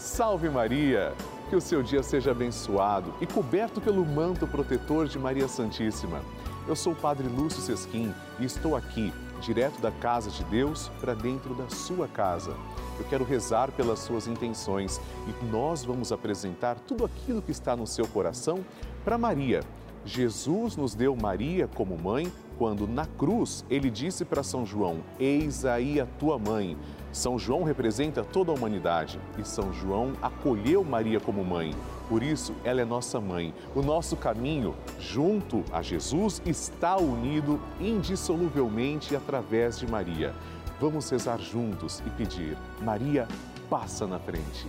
Salve Maria! Que o seu dia seja abençoado e coberto pelo manto protetor de Maria Santíssima. Eu sou o Padre Lúcio Sesquim e estou aqui, direto da casa de Deus, para dentro da sua casa. Eu quero rezar pelas suas intenções e nós vamos apresentar tudo aquilo que está no seu coração para Maria. Jesus nos deu Maria como mãe quando na cruz ele disse para São João: Eis aí a tua mãe. São João representa toda a humanidade e São João acolheu Maria como mãe. Por isso, ela é nossa mãe. O nosso caminho junto a Jesus está unido indissoluvelmente através de Maria. Vamos rezar juntos e pedir: Maria, passa na frente.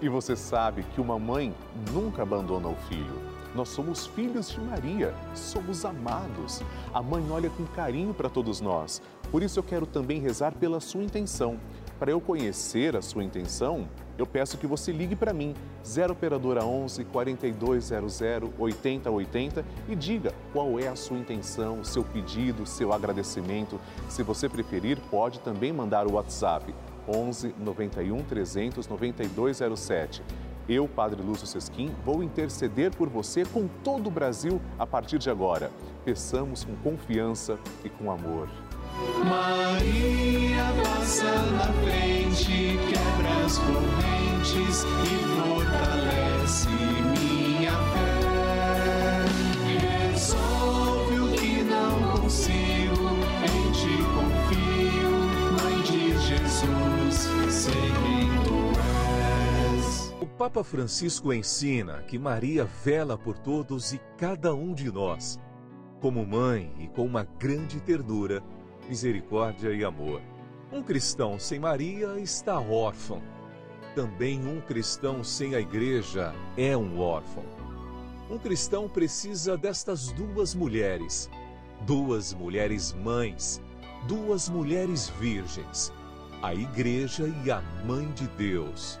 E você sabe que uma mãe nunca abandona o filho. Nós somos filhos de Maria, somos amados. A mãe olha com carinho para todos nós. Por isso eu quero também rezar pela sua intenção. Para eu conhecer a sua intenção, eu peço que você ligue para mim, 0 operadora 11 4200 8080 e diga qual é a sua intenção, seu pedido, seu agradecimento. Se você preferir, pode também mandar o WhatsApp 11 91 300 9207. Eu, Padre Lúcio Sesquim, vou interceder por você com todo o Brasil a partir de agora. Peçamos com confiança e com amor. Maria passa na frente, quebra as correntes e Papa Francisco ensina que Maria vela por todos e cada um de nós. Como mãe e com uma grande ternura, misericórdia e amor. Um cristão sem Maria está órfão. Também um cristão sem a igreja é um órfão. Um cristão precisa destas duas mulheres, duas mulheres mães, duas mulheres virgens, a igreja e a mãe de Deus.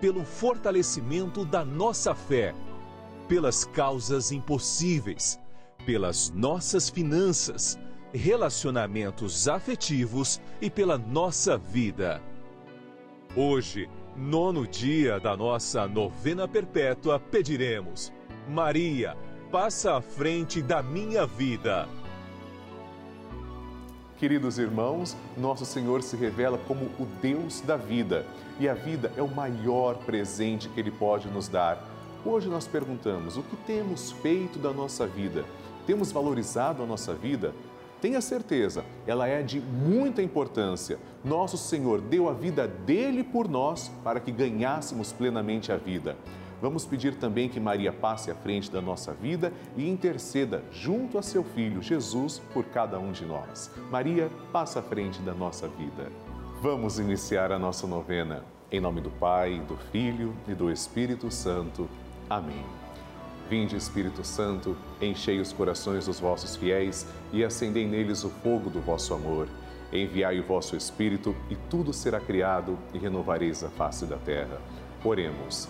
pelo fortalecimento da nossa fé pelas causas impossíveis, pelas nossas finanças, relacionamentos afetivos e pela nossa vida. Hoje, nono dia da nossa novena perpétua, pediremos: Maria, passa à frente da minha vida. Queridos irmãos, nosso Senhor se revela como o Deus da vida e a vida é o maior presente que Ele pode nos dar. Hoje nós perguntamos: o que temos feito da nossa vida? Temos valorizado a nossa vida? Tenha certeza, ela é de muita importância. Nosso Senhor deu a vida dele por nós para que ganhássemos plenamente a vida. Vamos pedir também que Maria passe à frente da nossa vida e interceda junto a seu filho Jesus por cada um de nós. Maria, passa à frente da nossa vida. Vamos iniciar a nossa novena. Em nome do Pai, do Filho e do Espírito Santo. Amém. Vinde, Espírito Santo, enchei os corações dos vossos fiéis e acendei neles o fogo do vosso amor. Enviai o vosso Espírito e tudo será criado e renovareis a face da terra. Oremos.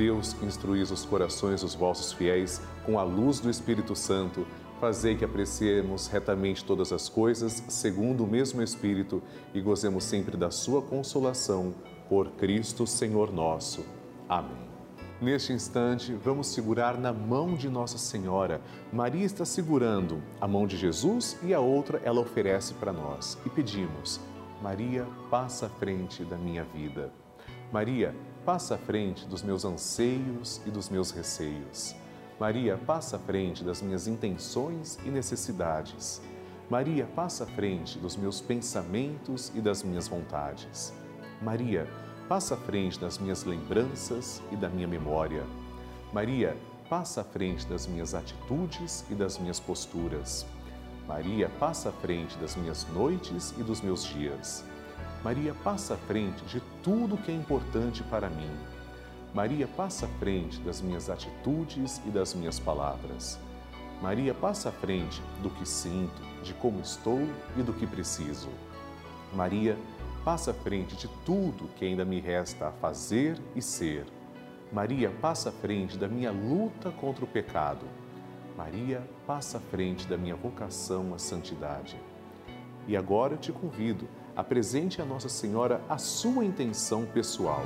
Deus, instruís os corações dos vossos fiéis com a luz do Espírito Santo. Fazei que apreciemos retamente todas as coisas, segundo o mesmo Espírito, e gozemos sempre da sua consolação. Por Cristo, Senhor nosso. Amém. Neste instante, vamos segurar na mão de Nossa Senhora. Maria está segurando a mão de Jesus e a outra ela oferece para nós. E pedimos: Maria, passa à frente da minha vida. Maria, passa à frente dos meus anseios e dos meus receios. Maria, passa à frente das minhas intenções e necessidades. Maria, passa à frente dos meus pensamentos e das minhas vontades. Maria, passa à frente das minhas lembranças e da minha memória. Maria, passa à frente das minhas atitudes e das minhas posturas. Maria, passa à frente das minhas noites e dos meus dias. Maria passa à frente de tudo que é importante para mim. Maria passa à frente das minhas atitudes e das minhas palavras. Maria passa à frente do que sinto, de como estou e do que preciso. Maria passa à frente de tudo que ainda me resta a fazer e ser. Maria passa à frente da minha luta contra o pecado. Maria passa à frente da minha vocação à santidade. E agora te convido, apresente a Nossa Senhora a sua intenção pessoal.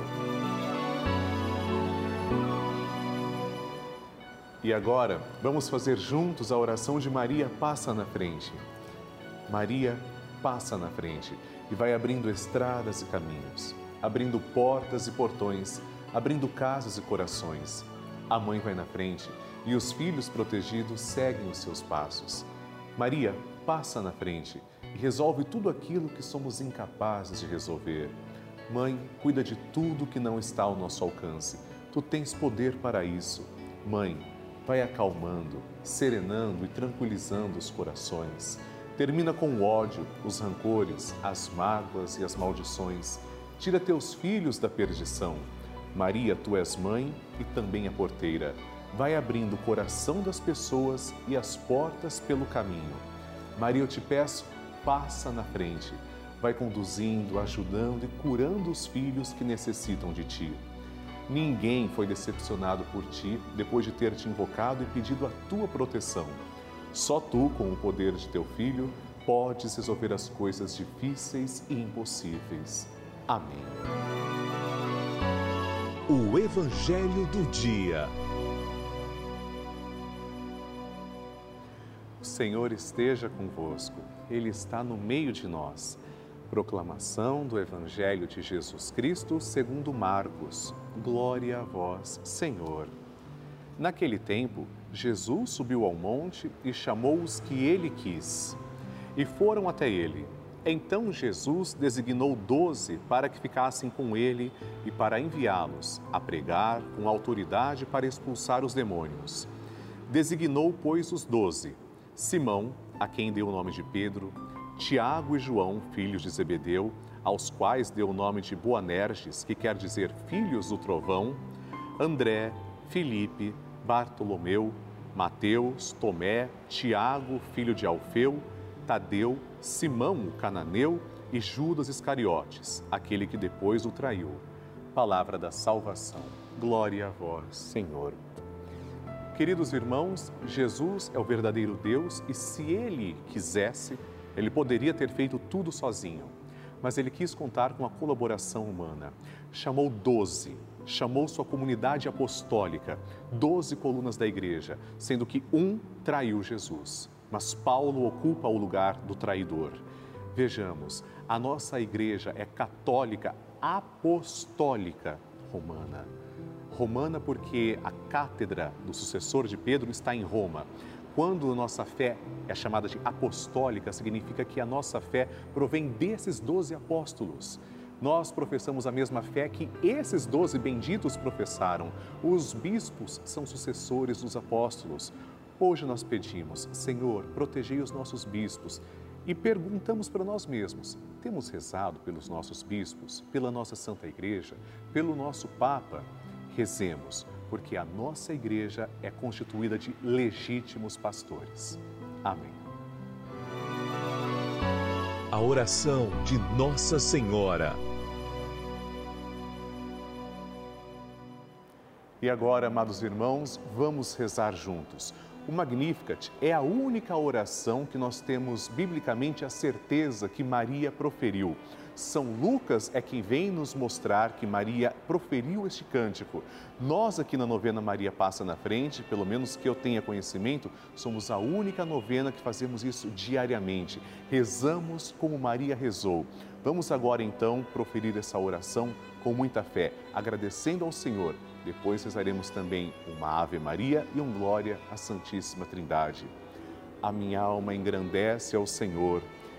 E agora, vamos fazer juntos a oração de Maria passa na frente. Maria passa na frente e vai abrindo estradas e caminhos, abrindo portas e portões, abrindo casas e corações. A mãe vai na frente e os filhos protegidos seguem os seus passos. Maria passa na frente e resolve tudo aquilo que somos incapazes de resolver. Mãe, cuida de tudo que não está ao nosso alcance. Tu tens poder para isso. Mãe, vai acalmando, serenando e tranquilizando os corações. Termina com o ódio, os rancores, as mágoas e as maldições. Tira teus filhos da perdição. Maria, tu és mãe e também a porteira. Vai abrindo o coração das pessoas e as portas pelo caminho. Maria, eu te peço, passa na frente. Vai conduzindo, ajudando e curando os filhos que necessitam de ti. Ninguém foi decepcionado por ti depois de ter te invocado e pedido a tua proteção. Só tu, com o poder de teu filho, podes resolver as coisas difíceis e impossíveis. Amém. O Evangelho do Dia. Senhor esteja convosco, Ele está no meio de nós. Proclamação do Evangelho de Jesus Cristo segundo Marcos. Glória a vós, Senhor. Naquele tempo, Jesus subiu ao monte e chamou os que ele quis. E foram até ele. Então Jesus designou doze para que ficassem com ele e para enviá-los a pregar com autoridade para expulsar os demônios. Designou, pois, os doze: Simão, a quem deu o nome de Pedro, Tiago e João, filhos de Zebedeu, aos quais deu o nome de Boanerges, que quer dizer filhos do trovão, André, Filipe, Bartolomeu, Mateus, Tomé, Tiago, filho de Alfeu, Tadeu, Simão, o cananeu e Judas Iscariotes, aquele que depois o traiu. Palavra da salvação. Glória a vós, Senhor. Queridos irmãos, Jesus é o verdadeiro Deus e se ele quisesse, ele poderia ter feito tudo sozinho, mas ele quis contar com a colaboração humana. Chamou doze, chamou sua comunidade apostólica, doze colunas da igreja, sendo que um traiu Jesus. Mas Paulo ocupa o lugar do traidor. Vejamos, a nossa igreja é católica apostólica romana. Romana porque a cátedra do sucessor de Pedro está em Roma. Quando nossa fé é chamada de apostólica, significa que a nossa fé provém desses doze apóstolos. Nós professamos a mesma fé que esses doze benditos professaram. Os bispos são sucessores dos apóstolos. Hoje nós pedimos, Senhor, protegei os nossos bispos e perguntamos para nós mesmos: temos rezado pelos nossos bispos, pela nossa Santa Igreja, pelo nosso Papa? Rezemos porque a nossa igreja é constituída de legítimos pastores. Amém. A oração de Nossa Senhora. E agora, amados irmãos, vamos rezar juntos. O Magnificat é a única oração que nós temos biblicamente a certeza que Maria proferiu. São Lucas é quem vem nos mostrar que Maria proferiu este cântico. Nós aqui na novena Maria Passa na Frente, pelo menos que eu tenha conhecimento, somos a única novena que fazemos isso diariamente. Rezamos como Maria rezou. Vamos agora então proferir essa oração com muita fé, agradecendo ao Senhor. Depois rezaremos também uma Ave Maria e um Glória à Santíssima Trindade. A minha alma engrandece ao Senhor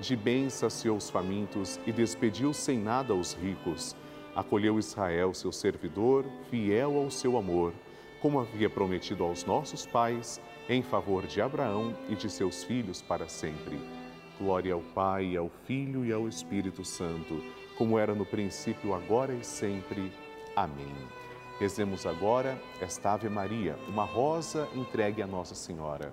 De bem saciou os famintos e despediu sem nada os ricos. Acolheu Israel, seu servidor, fiel ao seu amor, como havia prometido aos nossos pais, em favor de Abraão e de seus filhos para sempre. Glória ao Pai, ao Filho e ao Espírito Santo, como era no princípio, agora e sempre. Amém. Rezemos agora esta Ave Maria, uma rosa entregue a Nossa Senhora.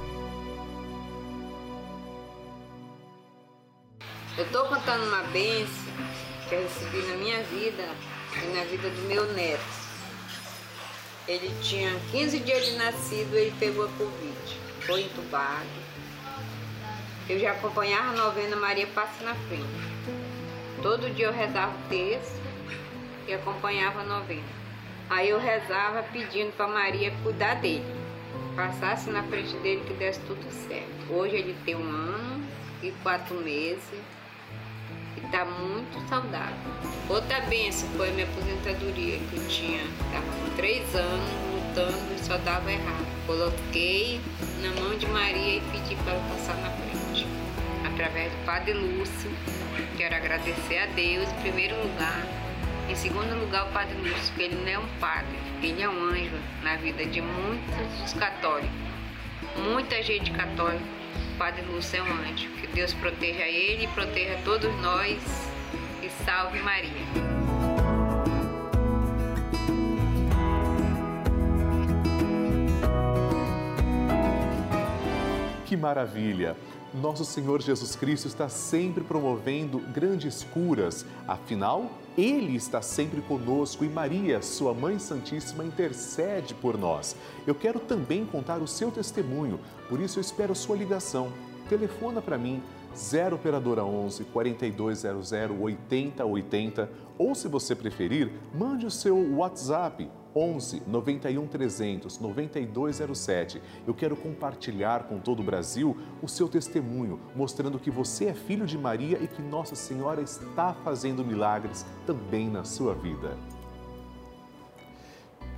Bênção que eu recebi na minha vida e na vida do meu neto. Ele tinha 15 dias de nascido, ele pegou a Covid, foi entubado. Eu já acompanhava a novena Maria Passa na Frente. Todo dia eu rezava o texto e acompanhava a novena. Aí eu rezava pedindo para Maria cuidar dele, passasse na frente dele que desse tudo certo. Hoje ele tem um ano e quatro meses está muito saudável. Outra benção foi a minha aposentadoria, que eu tinha, estava com três anos lutando e só dava errado. Coloquei na mão de Maria e pedi para ela passar na frente. Através do Padre Lúcio, quero agradecer a Deus em primeiro lugar em segundo lugar, o Padre Lúcio, que ele não é um padre, ele é um anjo na vida de muitos católicos. Muita gente católica, Padre Lúcio é um anjo. Que Deus proteja ele proteja todos nós. E salve Maria. Que maravilha! Nosso Senhor Jesus Cristo está sempre promovendo grandes curas, afinal, Ele está sempre conosco e Maria, Sua Mãe Santíssima, intercede por nós. Eu quero também contar o seu testemunho, por isso eu espero sua ligação. Telefona para mim, 0 Operadora 11 4200 8080 ou, se você preferir, mande o seu WhatsApp 11 91 300 9207. Eu quero compartilhar com todo o Brasil o seu testemunho, mostrando que você é filho de Maria e que Nossa Senhora está fazendo milagres também na sua vida.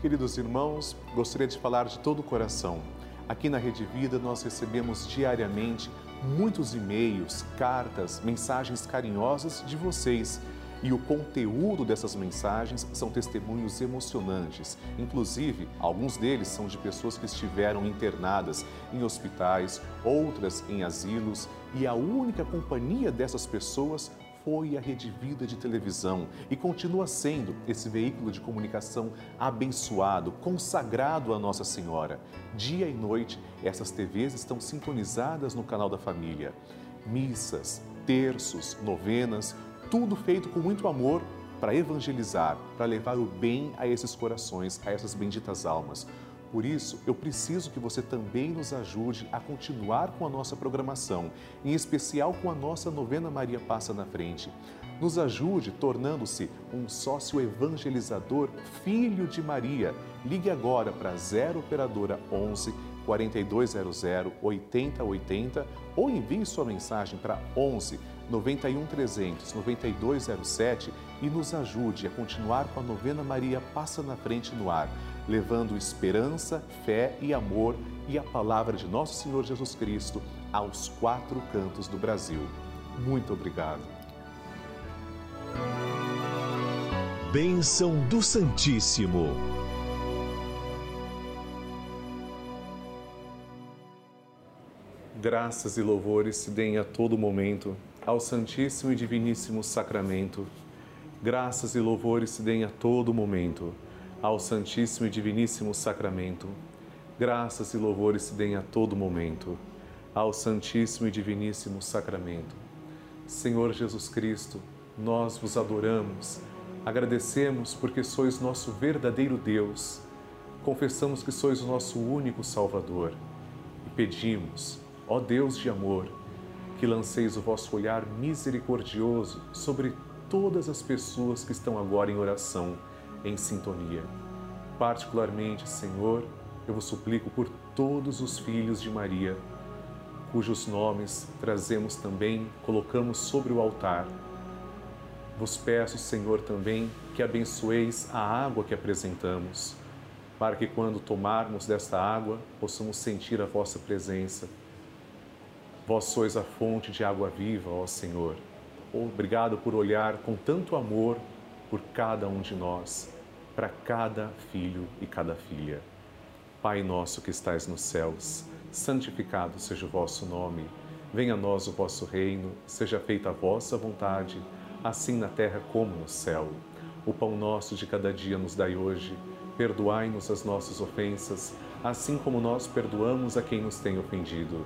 Queridos irmãos, gostaria de falar de todo o coração. Aqui na Rede Vida nós recebemos diariamente muitos e-mails, cartas, mensagens carinhosas de vocês e o conteúdo dessas mensagens são testemunhos emocionantes. Inclusive, alguns deles são de pessoas que estiveram internadas em hospitais, outras em asilos, e a única companhia dessas pessoas foi a Rede Vida de televisão e continua sendo esse veículo de comunicação abençoado, consagrado a Nossa Senhora. Dia e noite, essas TVs estão sintonizadas no canal da família. Missas, terços, novenas, tudo feito com muito amor para evangelizar, para levar o bem a esses corações, a essas benditas almas. Por isso, eu preciso que você também nos ajude a continuar com a nossa programação, em especial com a nossa novena Maria Passa na Frente. Nos ajude tornando-se um sócio evangelizador, filho de Maria. Ligue agora para 0 Operadora 11 4200 8080 ou envie sua mensagem para 11 91 300 9207 e nos ajude a continuar com a novena Maria Passa na Frente no ar, levando esperança, fé e amor e a palavra de nosso Senhor Jesus Cristo aos quatro cantos do Brasil. Muito obrigado. Bênção do Santíssimo. Graças e louvores se deem a todo momento ao Santíssimo e Diviníssimo Sacramento. Graças e louvores se deem a todo momento ao Santíssimo e Diviníssimo Sacramento. Graças e louvores se deem a todo momento ao Santíssimo e Diviníssimo Sacramento. Senhor Jesus Cristo, nós vos adoramos Agradecemos porque sois nosso verdadeiro Deus. Confessamos que sois o nosso único Salvador. E pedimos, ó Deus de amor, que lanceis o vosso olhar misericordioso sobre todas as pessoas que estão agora em oração, em sintonia. Particularmente, Senhor, eu vos suplico por todos os filhos de Maria, cujos nomes trazemos também, colocamos sobre o altar vos peço, Senhor, também que abençoeis a água que apresentamos, para que quando tomarmos desta água possamos sentir a vossa presença. Vós sois a fonte de água viva, ó Senhor. Obrigado por olhar com tanto amor por cada um de nós, para cada filho e cada filha. Pai nosso que estais nos céus, santificado seja o vosso nome. Venha a nós o vosso reino, seja feita a vossa vontade assim na terra como no céu. O pão nosso de cada dia nos dai hoje. Perdoai-nos as nossas ofensas, assim como nós perdoamos a quem nos tem ofendido.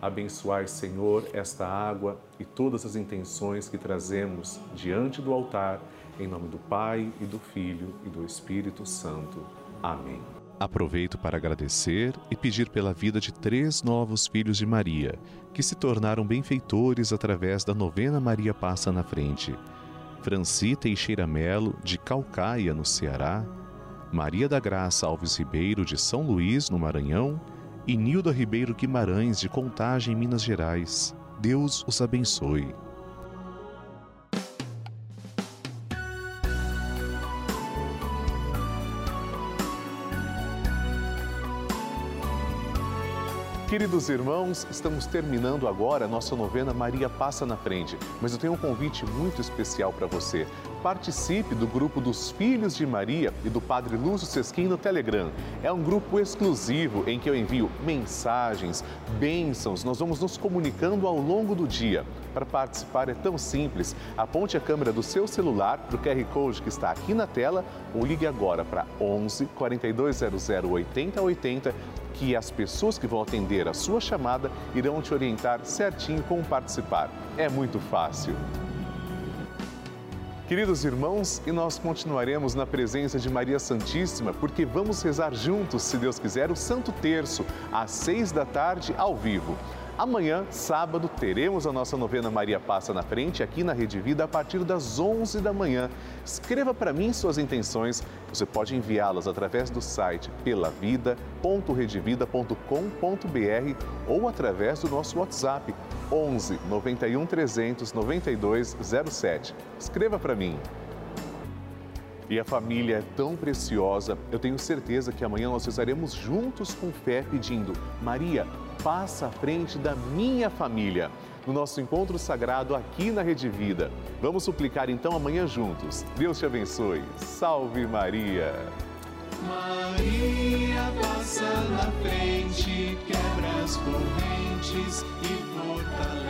Abençoai, Senhor, esta água e todas as intenções que trazemos diante do altar, em nome do Pai e do Filho e do Espírito Santo. Amém. Aproveito para agradecer e pedir pela vida de três novos filhos de Maria, que se tornaram benfeitores através da novena Maria Passa na Frente. Franci Teixeira Melo, de Calcaia, no Ceará, Maria da Graça Alves Ribeiro, de São Luís, no Maranhão, e Nilda Ribeiro Guimarães, de Contagem, Minas Gerais. Deus os abençoe. Queridos irmãos, estamos terminando agora a nossa novena Maria Passa na Frente, mas eu tenho um convite muito especial para você. Participe do grupo dos Filhos de Maria e do Padre Lúcio Sesquim no Telegram. É um grupo exclusivo em que eu envio mensagens, bênçãos, nós vamos nos comunicando ao longo do dia. Para participar é tão simples. Aponte a câmera do seu celular para o QR Code que está aqui na tela ou ligue agora para 11 4200 8080 que as pessoas que vão atender a sua chamada irão te orientar certinho como participar. É muito fácil. Queridos irmãos, e nós continuaremos na presença de Maria Santíssima, porque vamos rezar juntos, se Deus quiser, o Santo Terço, às seis da tarde, ao vivo. Amanhã, sábado, teremos a nossa novena Maria Passa na Frente aqui na Rede Vida a partir das 11 da manhã. Escreva para mim suas intenções. Você pode enviá-las através do site pelavida.redevida.com.br ou através do nosso WhatsApp 11 91 300 92 07. Escreva para mim. E a família é tão preciosa, eu tenho certeza que amanhã nós rezaremos juntos com fé pedindo: Maria, passa à frente da minha família. No nosso encontro sagrado aqui na Rede Vida. Vamos suplicar então amanhã juntos. Deus te abençoe. Salve Maria! Maria passa na frente, quebra as correntes e fortalece.